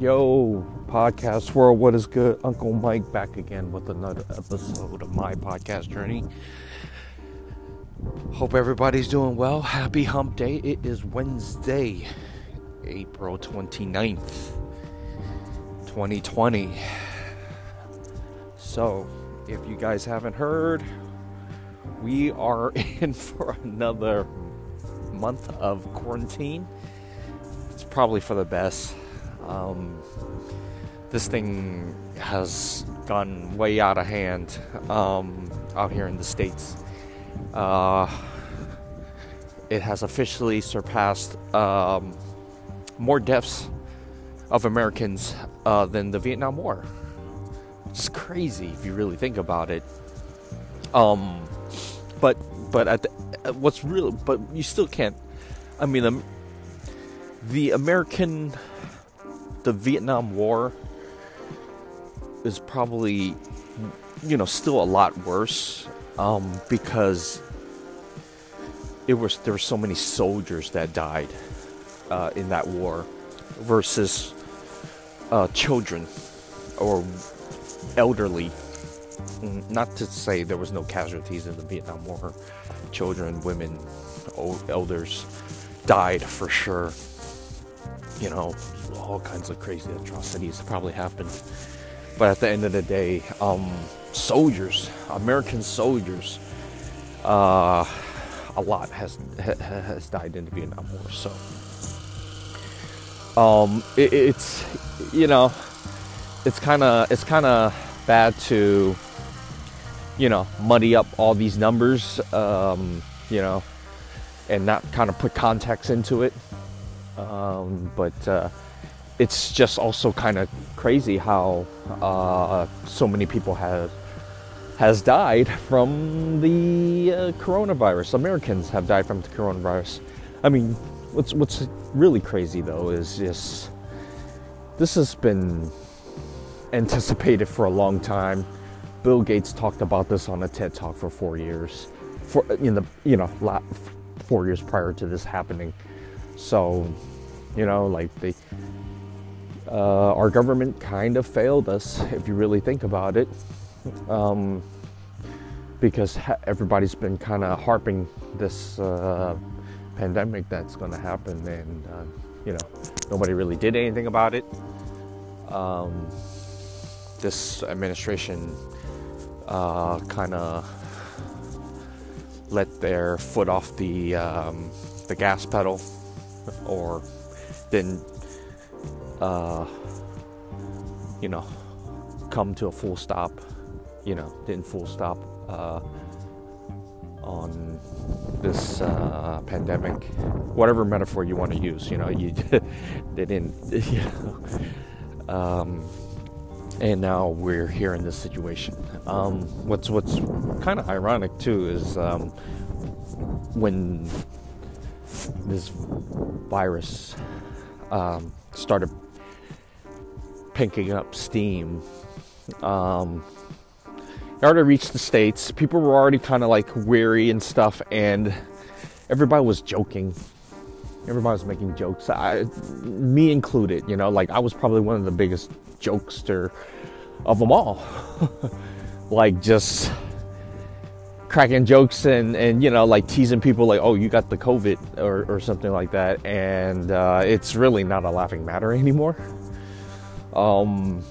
Yo, podcast world, what is good? Uncle Mike back again with another episode of my podcast journey. Hope everybody's doing well. Happy hump day. It is Wednesday, April 29th, 2020. So, if you guys haven't heard, we are in for another month of quarantine. It's probably for the best. Um, this thing has gone way out of hand um, out here in the States. Uh, it has officially surpassed um, more deaths of Americans uh, than the Vietnam War. It's crazy if you really think about it. Um, but but at the, what's real? But you still can't. I mean, um, the American the Vietnam War is probably, you know, still a lot worse um, because it was there were so many soldiers that died uh, in that war versus uh, children or elderly. Mm, not to say there was no casualties in the Vietnam War. Children, women, old elders died for sure you know, all kinds of crazy atrocities probably happened. But at the end of the day, um, soldiers, American soldiers, uh, a lot has has died in the Vietnam War. So, um, it, it's you know, it's kind of it's kind of bad to you know muddy up all these numbers, um, you know, and not kind of put context into it. Um, but uh, it's just also kind of crazy how uh, so many people have has died from the uh, coronavirus. Americans have died from the coronavirus. I mean, what's what's really crazy though is just this has been anticipated for a long time. Bill Gates talked about this on a TED Talk for four years, for in the you know four years prior to this happening. So, you know, like the uh, our government kind of failed us if you really think about it, um, because everybody's been kind of harping this uh, pandemic that's going to happen, and uh, you know, nobody really did anything about it. Um, this administration uh, kind of let their foot off the um, the gas pedal or didn't, uh, you know, come to a full stop, you know, didn't full stop uh, on this uh, pandemic, whatever metaphor you want to use, you know, you they didn't, you know, um, and now we're here in this situation. Um, what's what's kind of ironic too is um, when this virus um, started picking up steam. Um, it already reached the states. People were already kind of like weary and stuff, and everybody was joking. Everybody was making jokes, I, me included. You know, like I was probably one of the biggest jokester of them all. like just cracking jokes and, and you know like teasing people like oh you got the covid or, or something like that and uh, it's really not a laughing matter anymore um,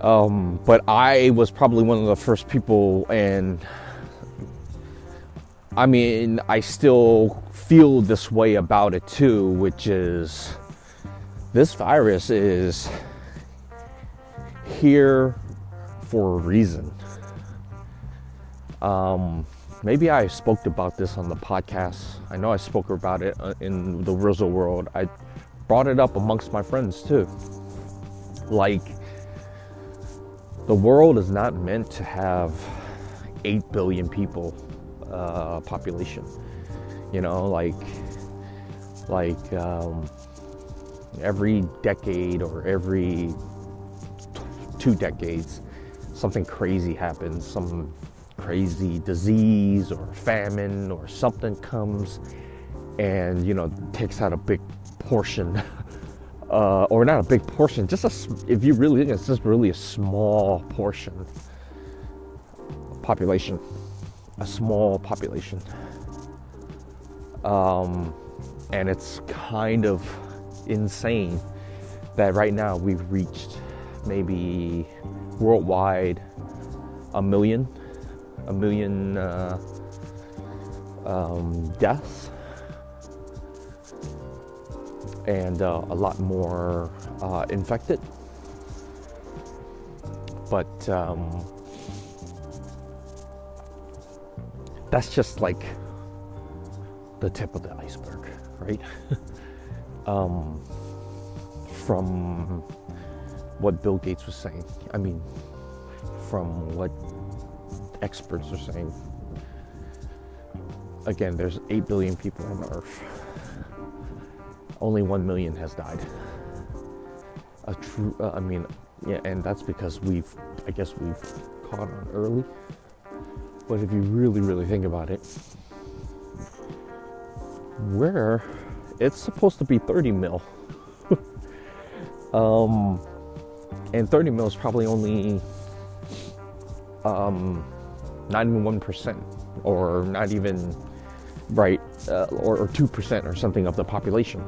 um, but i was probably one of the first people and i mean i still feel this way about it too which is this virus is here for a reason um, maybe I spoke about this on the podcast. I know I spoke about it uh, in the Rizzo world. I brought it up amongst my friends too. Like, the world is not meant to have 8 billion people uh, population. You know, like, like um, every decade or every t- two decades, something crazy happens. Some crazy disease or famine or something comes and you know takes out a big portion, uh, or not a big portion, just a, if you really think it's just really a small portion. Population, a small population. Um, and it's kind of insane that right now we've reached maybe worldwide a million, a million uh, um, deaths, and uh, a lot more uh, infected. But um, that's just like the tip of the iceberg, right? um, from what Bill Gates was saying. I mean, from what experts are saying. Again, there's 8 billion people on Earth. Only 1 million has died. A true, uh, I mean, yeah, and that's because we've, I guess we've caught on early. But if you really, really think about it, where it's supposed to be 30 mil. um, and 30 mil is probably only um, even 1% or not even right uh, or, or 2% or something of the population.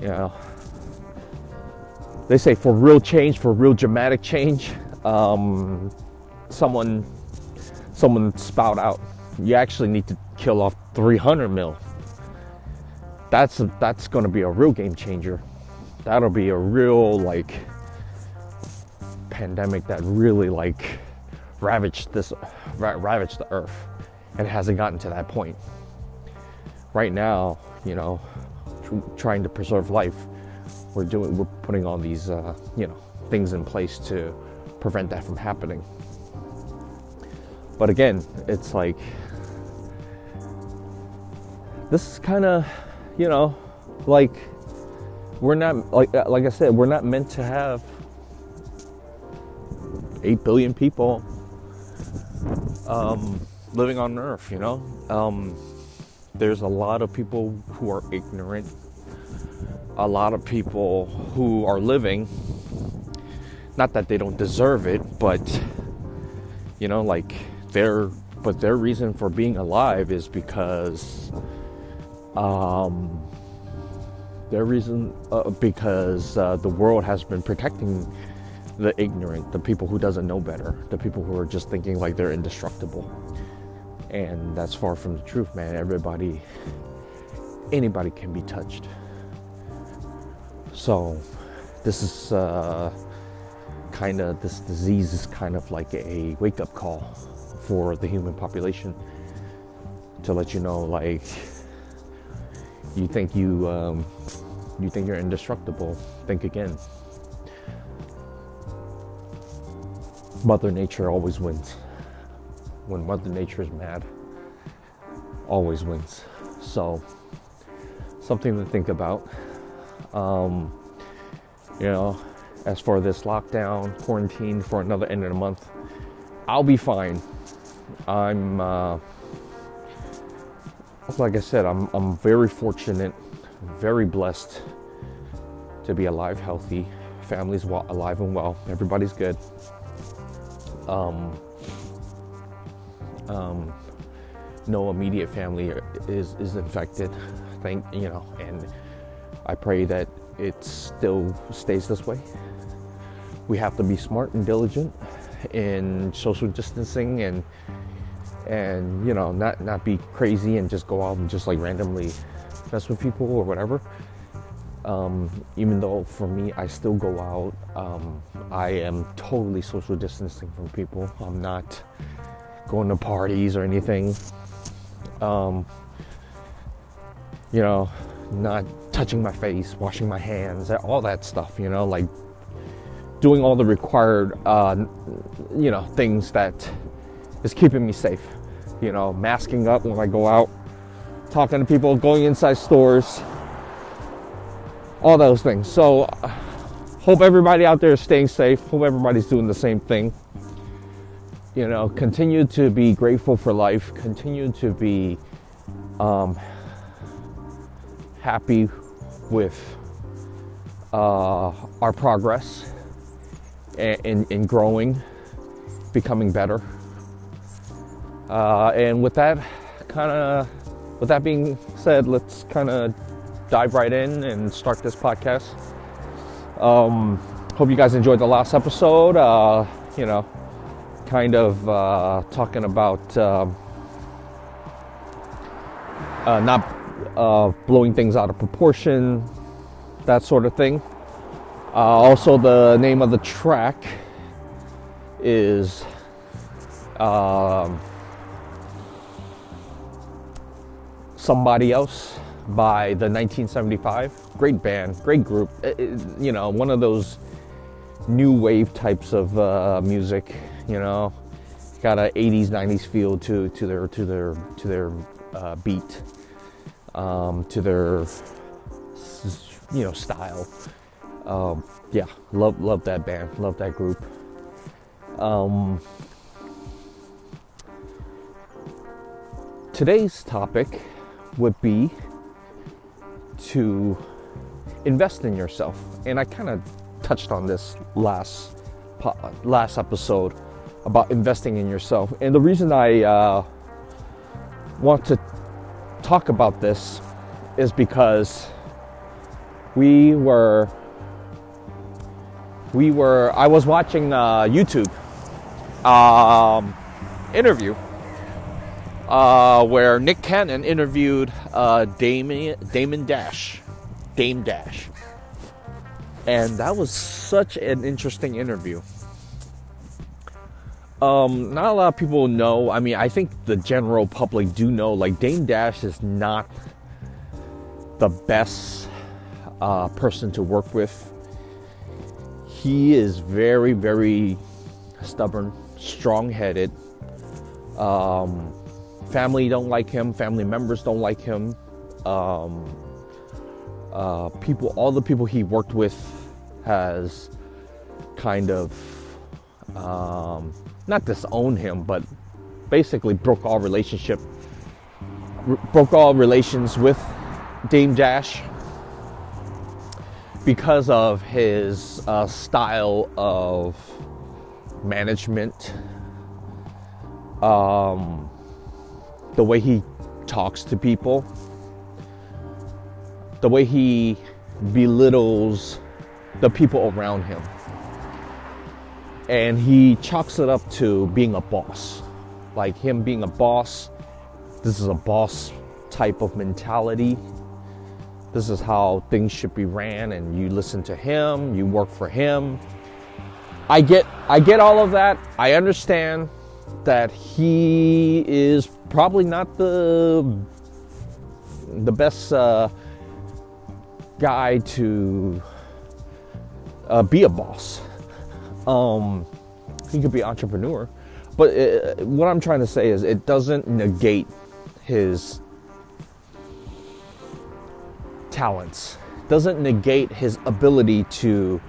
Know they say for real change for real dramatic change um, someone someone spout out you actually need to kill off 300 mil. That's that's going to be a real game changer. That'll be a real like pandemic that really like ravaged this ravaged the earth and it hasn't gotten to that point. Right now you know tr- trying to preserve life we're doing we're putting all these uh, you know things in place to prevent that from happening. But again it's like this is kind of you know like we're not like like I said, we're not meant to have eight billion people um, living on Earth. You know, um, there's a lot of people who are ignorant. A lot of people who are living. Not that they don't deserve it, but you know, like their but their reason for being alive is because um, their reason, uh, because uh, the world has been protecting the ignorant, the people who doesn't know better, the people who are just thinking like they're indestructible. And that's far from the truth, man. Everybody, anybody can be touched. So, this is uh, kind of, this disease is kind of like a wake up call for the human population to let you know, like, you think you um, you think you're indestructible think again mother nature always wins when mother nature is mad always wins. So something to think about. Um, you know as for this lockdown quarantine for another end of the month i'll be fine. I'm uh, like I said, I'm, I'm very fortunate, very blessed to be alive, healthy, family's well, alive and well, everybody's good. Um, um, no immediate family is, is infected, thank you know, and I pray that it still stays this way. We have to be smart and diligent in social distancing and and you know not not be crazy and just go out and just like randomly mess with people or whatever um, even though for me i still go out um, i am totally social distancing from people i'm not going to parties or anything um, you know not touching my face washing my hands all that stuff you know like doing all the required uh, you know things that is keeping me safe. You know, masking up when I go out, talking to people, going inside stores, all those things. So, hope everybody out there is staying safe. Hope everybody's doing the same thing. You know, continue to be grateful for life. Continue to be um, happy with uh, our progress in, in growing, becoming better. Uh, and with that, kind of, with that being said, let's kind of dive right in and start this podcast. Um, hope you guys enjoyed the last episode. Uh, you know, kind of uh, talking about uh, uh not uh, blowing things out of proportion, that sort of thing. Uh, also, the name of the track is. Um, Somebody Else by the 1975. Great band, great group. It, it, you know, one of those new wave types of uh, music. You know, got a 80s, 90s feel to to their to their to their uh, beat, um, to their you know style. Um, yeah, love love that band, love that group. Um, today's topic would be to invest in yourself. And I kind of touched on this last last episode about investing in yourself. And the reason I uh, want to talk about this is because we were we were I was watching a YouTube um, interview uh, where Nick Cannon interviewed uh, Damon, Damon Dash, Dame Dash. And that was such an interesting interview. Um, not a lot of people know. I mean, I think the general public do know. Like Dame Dash is not the best uh, person to work with. He is very, very stubborn, strong-headed. Um, family don't like him family members don't like him um, uh, people all the people he worked with has kind of um, not disown him but basically broke all relationship r- broke all relations with dame dash because of his uh, style of management um, the way he talks to people, the way he belittles the people around him. And he chalks it up to being a boss. Like him being a boss, this is a boss type of mentality. This is how things should be ran and you listen to him, you work for him. I get I get all of that. I understand that he is probably not the the best uh, guy to uh, be a boss. Um, he could be entrepreneur, but it, uh, what I'm trying to say is it doesn't negate his talents. Doesn't negate his ability to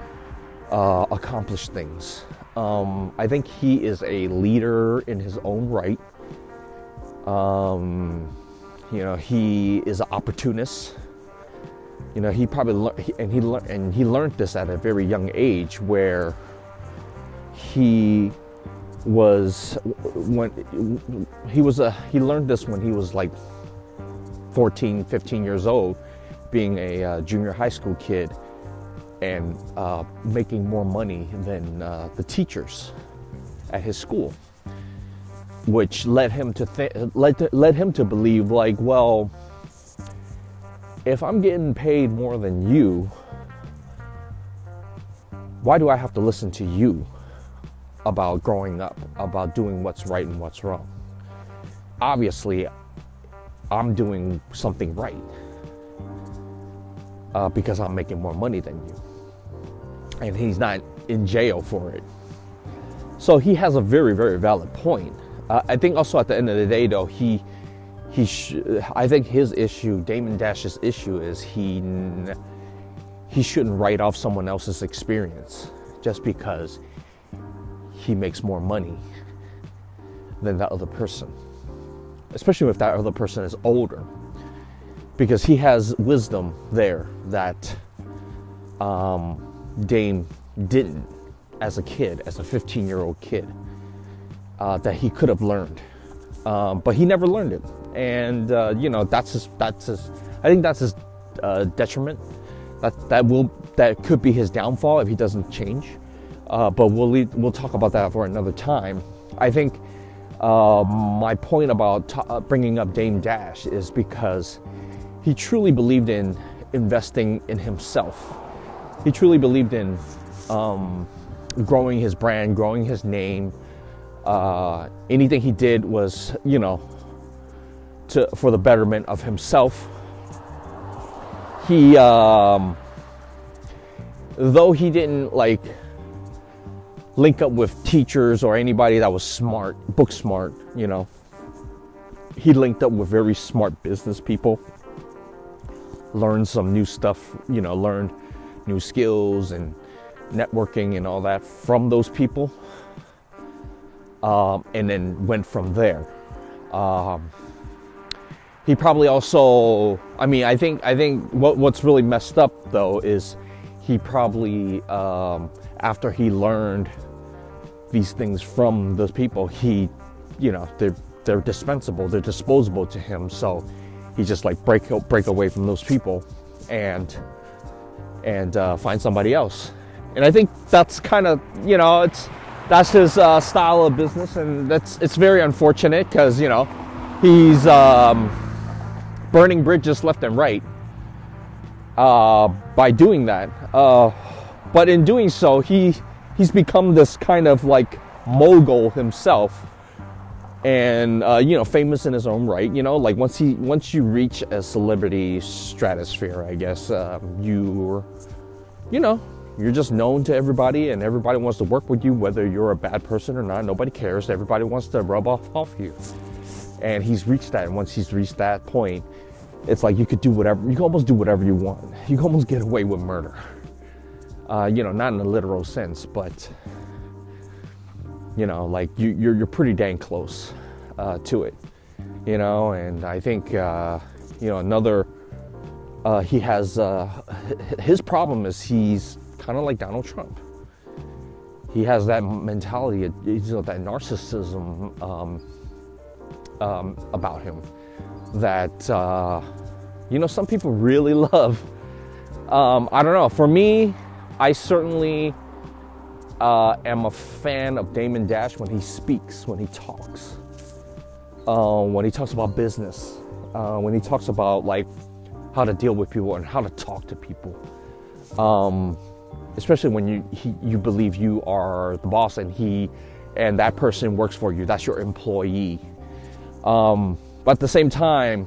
uh, accomplish things. Um, I think he is a leader in his own right. Um, you know, he is an opportunist. You know, he probably learned, and he learned, and he learned this at a very young age, where he was when he was a he learned this when he was like 14 15 years old being a uh, junior high school kid and uh, making more money than uh, the teachers at his school, which led him to th- led, to, led him to believe like, well, if I'm getting paid more than you, why do I have to listen to you about growing up, about doing what's right and what's wrong? Obviously, I'm doing something right uh, because I'm making more money than you and he's not in jail for it. So he has a very, very valid point. Uh, I think also at the end of the day, though, he he sh- I think his issue, Damon Dash's issue, is he he shouldn't write off someone else's experience just because he makes more money than that other person, especially if that other person is older. because he has wisdom there that um, Dame didn't as a kid, as a 15 year old kid, uh, that he could have learned. Um, but he never learned it. And, uh, you know, that's his, that's his, I think that's his uh, detriment. That, that will, that could be his downfall if he doesn't change. Uh, but we'll, we'll talk about that for another time. I think uh, my point about uh, bringing up Dame Dash is because he truly believed in investing in himself. He truly believed in um, growing his brand, growing his name. Uh, anything he did was, you know, to for the betterment of himself. He, um, though he didn't like link up with teachers or anybody that was smart, book smart, you know. He linked up with very smart business people, learned some new stuff, you know, learned new skills and networking and all that from those people, um, and then went from there. Um, he probably also, I mean, I think, I think what, what's really messed up though is he probably, um, after he learned these things from those people, he, you know, they're they're dispensable, they're disposable to him. So he just like break break away from those people and and uh, find somebody else. And I think that's kind of you know it's that's his uh, style of business, and that's it's very unfortunate because you know he's um, burning bridges left and right uh, by doing that. Uh, but in doing so, he he's become this kind of like mogul himself and uh, you know famous in his own right you know? Like once he once you reach a celebrity stratosphere i guess um, you you know you're just known to everybody and everybody wants to work with you whether you're a bad person or not. Nobody cares. Everybody wants to rub off off you. And he's reached that. And once he's reached that point it's like you could do whatever you can almost do whatever you want. You can almost get away with murder uh, you know, not in a literal sense, but you know, like you, you're you're pretty dang close uh, to it, you know. And I think uh, you know another. Uh, he has uh, his problem is he's kind of like Donald Trump. He has that mentality, you know, that narcissism um, um, about him that uh, you know some people really love. Um, I don't know. For me, I certainly uh, am a fan of Damon Dash when he speaks, when he talks, uh, when he talks about business, uh, when he talks about like how to deal with people and how to talk to people. Um, especially when you he, you believe you are the boss and he and that person works for you. That's your employee. Um, but at the same time,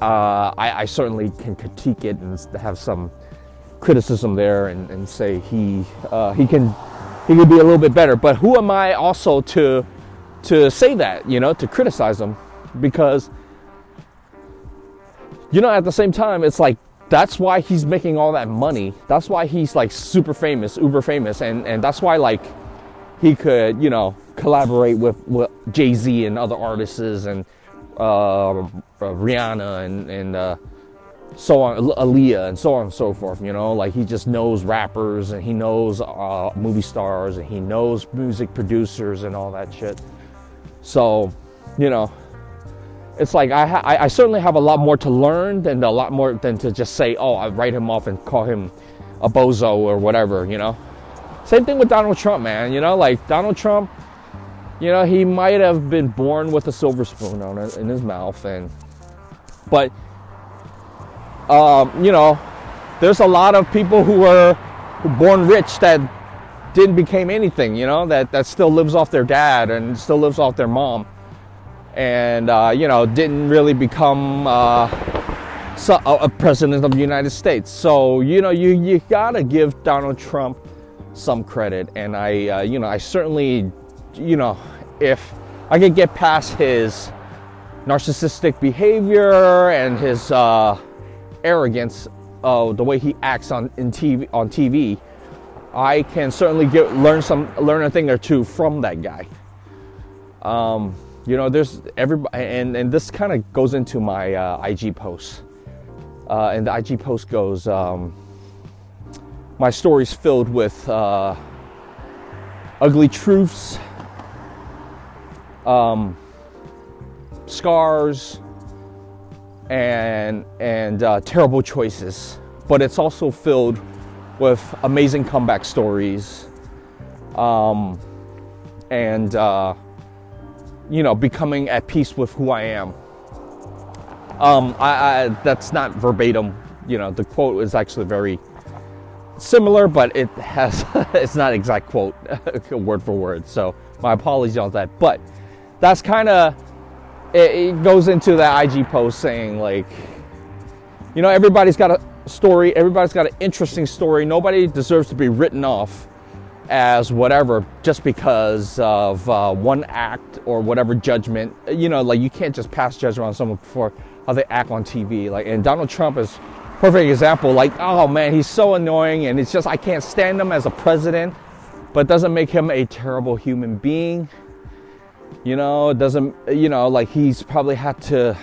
uh, I, I certainly can critique it and have some criticism there and, and say he uh, he can he could be a little bit better. But who am I also to to say that you know to criticize him because you know at the same time it's like that's why he's making all that money. That's why he's like super famous, uber famous, and and that's why like he could you know collaborate with, with Jay Z and other artists and uh, Rihanna and and uh, so on, Aaliyah, and so on and so forth. You know, like he just knows rappers and he knows uh, movie stars and he knows music producers and all that shit. So, you know, it's like I, ha- I certainly have a lot more to learn than a lot more than to just say, oh, I write him off and call him a bozo or whatever. You know, same thing with Donald Trump, man. You know, like Donald Trump. You know, he might have been born with a silver spoon on in his mouth, and but um, you know, there's a lot of people who were born rich that didn't become anything, you know, that, that still lives off their dad and still lives off their mom. And, uh, you know, didn't really become uh, a president of the United States. So, you know, you, you gotta give Donald Trump some credit. And I, uh, you know, I certainly, you know, if I could get past his narcissistic behavior and his, uh, arrogance of the way he acts on in TV on TV, I can certainly get learn some learn a thing or two from that guy. Um, you know, there's everybody, and and this kind of goes into my uh, IG post, Uh, and the IG post goes, um, My story's filled with uh, ugly truths, um, scars, and, and uh, terrible choices. But it's also filled with amazing comeback stories um, and, uh, you know, becoming at peace with who I am. Um, I, I, that's not verbatim. You know, the quote is actually very similar, but it has it's not exact quote word for word. So my apologies on that. But that's kind of it, it, goes into that IG post saying like, you know, everybody's got a story. Everybody's got an interesting story. Nobody deserves to be written off as whatever just because of uh, one act or whatever judgment. You know, like you can't just pass judgment on someone for how they act on TV. Like, and Donald Trump is perfect example. Like, oh man, he's so annoying, and it's just I can't stand him as a president, but doesn't make him a terrible human being. You know, it doesn't. You know, like he's probably had to.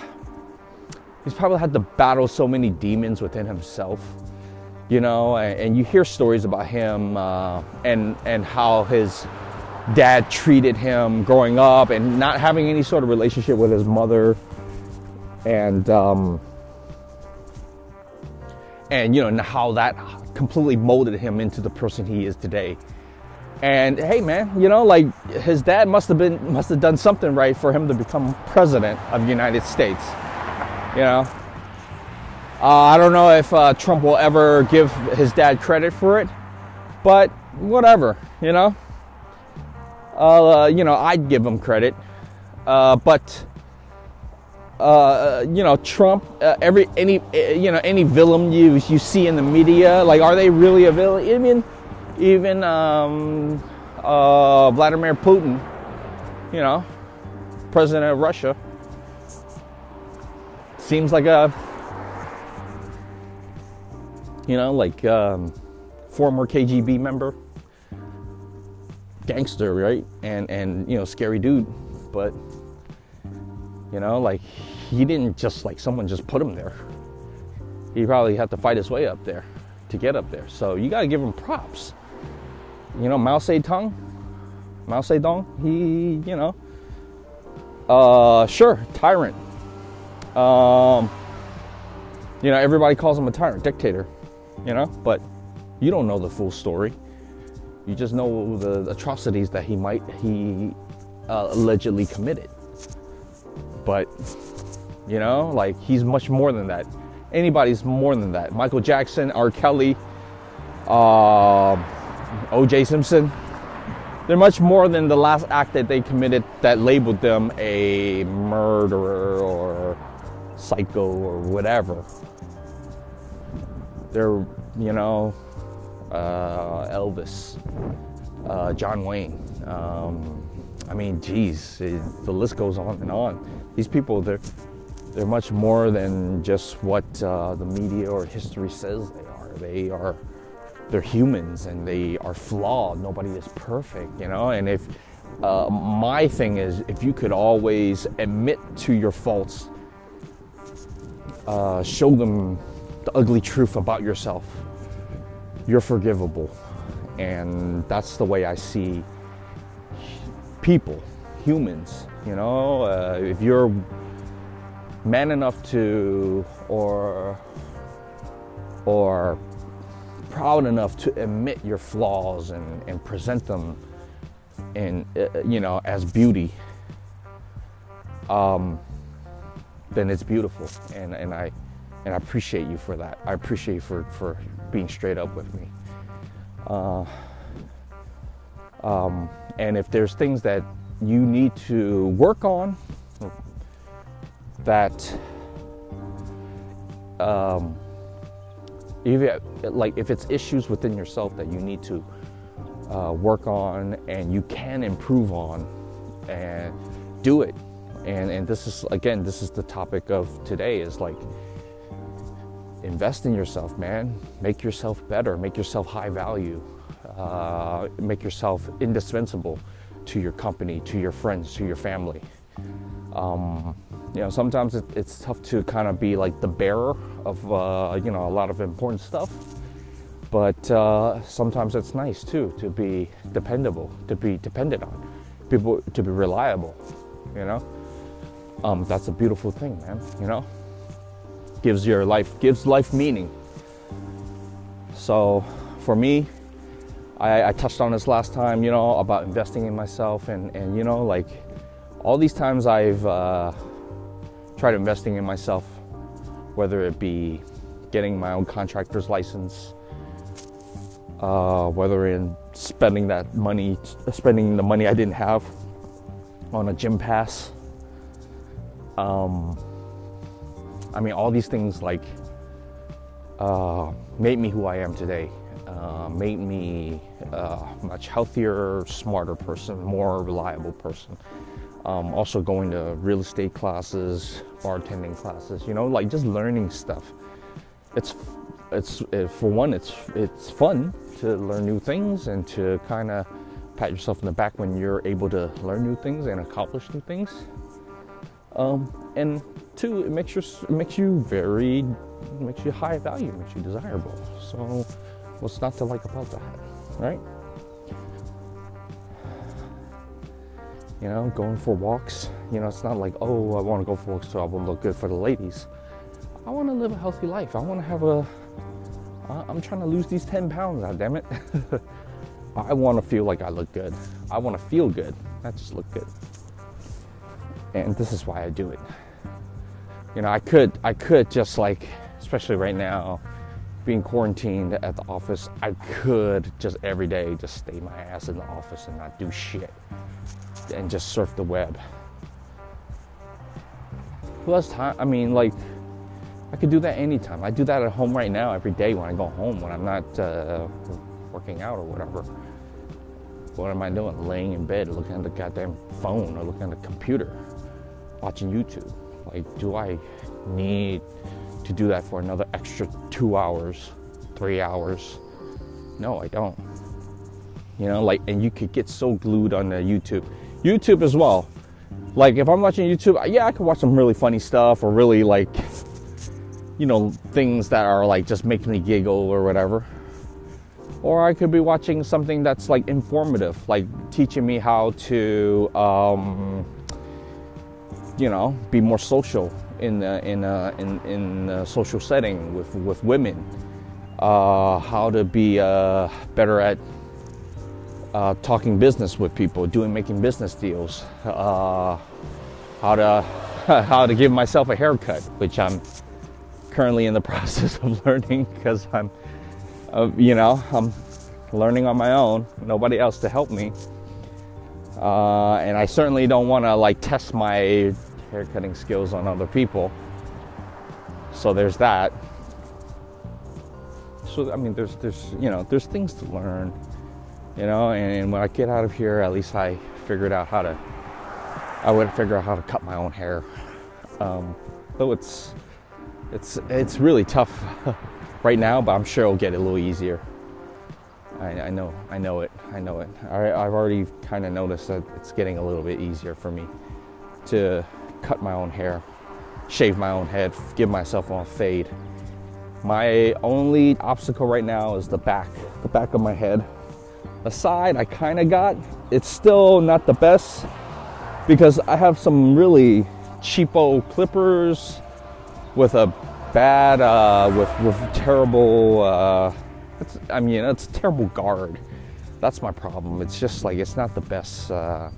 He's probably had to battle so many demons within himself. You know, and, and you hear stories about him uh, and and how his dad treated him growing up and not having any sort of relationship with his mother and um, and you know how that completely molded him into the person he is today. And hey, man, you know, like his dad must have been must have done something right for him to become president of the United States. You know, uh, I don't know if uh, Trump will ever give his dad credit for it, but whatever, you know. Uh, you know, I'd give him credit, uh, but uh, you know Trump, uh, every any uh, you know any villain you you see in the media, like are they really a villain? Even even um, uh, Vladimir Putin, you know, president of Russia, seems like a you know like um, former KGB member, gangster, right? And and you know scary dude, but you know, like he didn't just like someone just put him there. He probably had to fight his way up there to get up there. So you got to give him props. You know, Mao Zedong, Mao Zedong, he, you know, uh, sure, tyrant. Um, you know, everybody calls him a tyrant, dictator, you know, but you don't know the full story. You just know the atrocities that he might, he uh, allegedly committed. But, you know, like he's much more than that. Anybody's more than that. Michael Jackson, R. Kelly, uh, O.J. Simpson. They're much more than the last act that they committed that labeled them a murderer or psycho or whatever. They're, you know, uh, Elvis, uh, John Wayne. Um, I mean, geez, it, the list goes on and on these people they're they're much more than just what uh, the media or history says they are. They are they're humans and they are flawed. Nobody is perfect, you know. And if uh, my thing is, if you could always admit to your faults, uh, show them the ugly truth about yourself, you're forgivable. And that's the way I see people, humans. You know, uh, if you're man enough to, or or proud enough to admit your flaws and, and present them and uh, you know as beauty um, then it's beautiful. And, and I and I appreciate you for that. I appreciate you for, for being straight up with me. Uh, um, and if there's things that you need to work on that um, if like if it's issues within yourself that you need to uh, work on and you can improve on and do it. And and this is again this is the topic of today is like invest in yourself man. Make yourself better. Make yourself high value. Uh, make yourself indispensable to your company, to your friends, to your family. Um, you know, sometimes it, it's tough to kind of be like the bearer of, uh, you know, a lot of important stuff. But uh, sometimes it's nice too to be dependable, to be depended on, people to be reliable. You know, um, that's a beautiful thing, man. You know, gives your life gives life meaning. So, for me, I, I touched on this last time. You know about investing in myself, and and you know like all these times I've uh, tried investing in myself, whether it be getting my own contractor's license, uh, whether in spending that money, spending the money I didn't have on a gym pass. Um, I mean, all these things like uh, made me who I am today. Uh, made me a uh, much healthier, smarter person, more reliable person um, also going to real estate classes, bartending classes, you know, like just learning stuff. It's it's it, for one, it's it's fun to learn new things and to kind of pat yourself in the back when you're able to learn new things and accomplish new things. Um, and two, it makes you it makes you very makes you high value, makes you desirable. So, what's not to like about that, right? You know, going for walks. You know, it's not like, oh, I want to go for walks so I will look good for the ladies. I want to live a healthy life. I want to have a. I'm trying to lose these 10 pounds, God damn it. I want to feel like I look good. I want to feel good, not just look good. And this is why I do it. You know, I could, I could just like, especially right now, being quarantined at the office, I could just every day just stay my ass in the office and not do shit and just surf the web. Has time? I mean, like, I could do that anytime. I do that at home right now every day when I go home when I'm not uh, working out or whatever. What am I doing? Laying in bed looking at the goddamn phone or looking at the computer, watching YouTube. Like, do I need to do that for another extra two hours, three hours? No, I don't. You know, like, and you could get so glued on the YouTube YouTube as well. Like if I'm watching YouTube, yeah, I could watch some really funny stuff or really like, you know, things that are like just making me giggle or whatever. Or I could be watching something that's like informative, like teaching me how to, um, you know, be more social in the, in a, in in a social setting with with women. Uh, how to be uh, better at uh, talking business with people, doing making business deals, uh, how to how to give myself a haircut, which I'm currently in the process of learning because I'm, uh, you know, I'm learning on my own. Nobody else to help me, uh, and I certainly don't want to like test my haircutting skills on other people. So there's that. So I mean, there's there's you know there's things to learn you know. And when I get out of here, at least I figured out how to. I would figure out how to cut my own hair. Um, though it's it's it's really tough right now, but I'm sure it'll get a little easier. I, I know, I know it, I know it. I, I've already kind of noticed that it's getting a little bit easier for me to cut my own hair, shave my own head, give myself a fade. My only obstacle right now is the back, the back of my head aside I kind of got. It's still not the best because I have some really cheapo clippers with a bad, uh, with with terrible. Uh, I mean, it's terrible guard. That's my problem. It's just like it's not the best. Uh,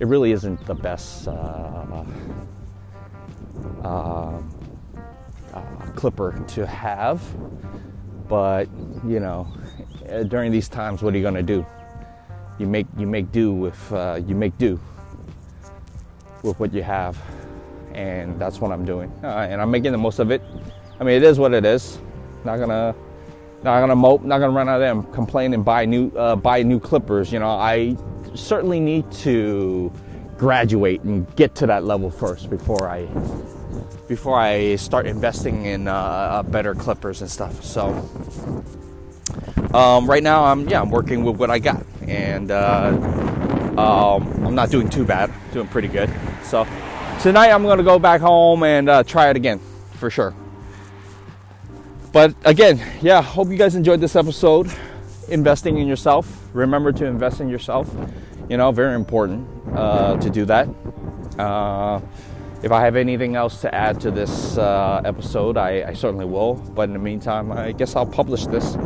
it really isn't the best uh, uh, uh, clipper to have, but you know, uh, during these times, what are you to do? You make you make do with uh, you make do with what you have, and that's what I'm doing. Uh, and I'm making the most of it. I mean, it is what it is. Not gonna not gonna mope. Not gonna run out of them. Complain and buy new uh, buy new clippers. You know, I certainly need to graduate and get to that level first before I before I start investing in uh, better clippers and stuff. So um, right now, I'm yeah, I'm working with what I got, and uh, um, I'm not doing too bad, doing pretty good. So tonight I'm gonna go back home and uh, try it again for sure. But again, yeah, hope you guys enjoyed this episode. Investing in yourself. Remember to invest in yourself. You know, very important uh, to do that. Uh, if I have anything else to add to this uh, episode, I, I, certainly will. But in the meantime, I guess I'll publish this.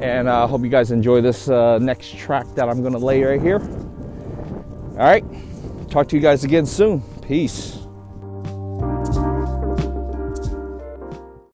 And I uh, hope you guys enjoy this uh, next track that I'm going to lay right here. All right. Talk to you guys again soon. Peace.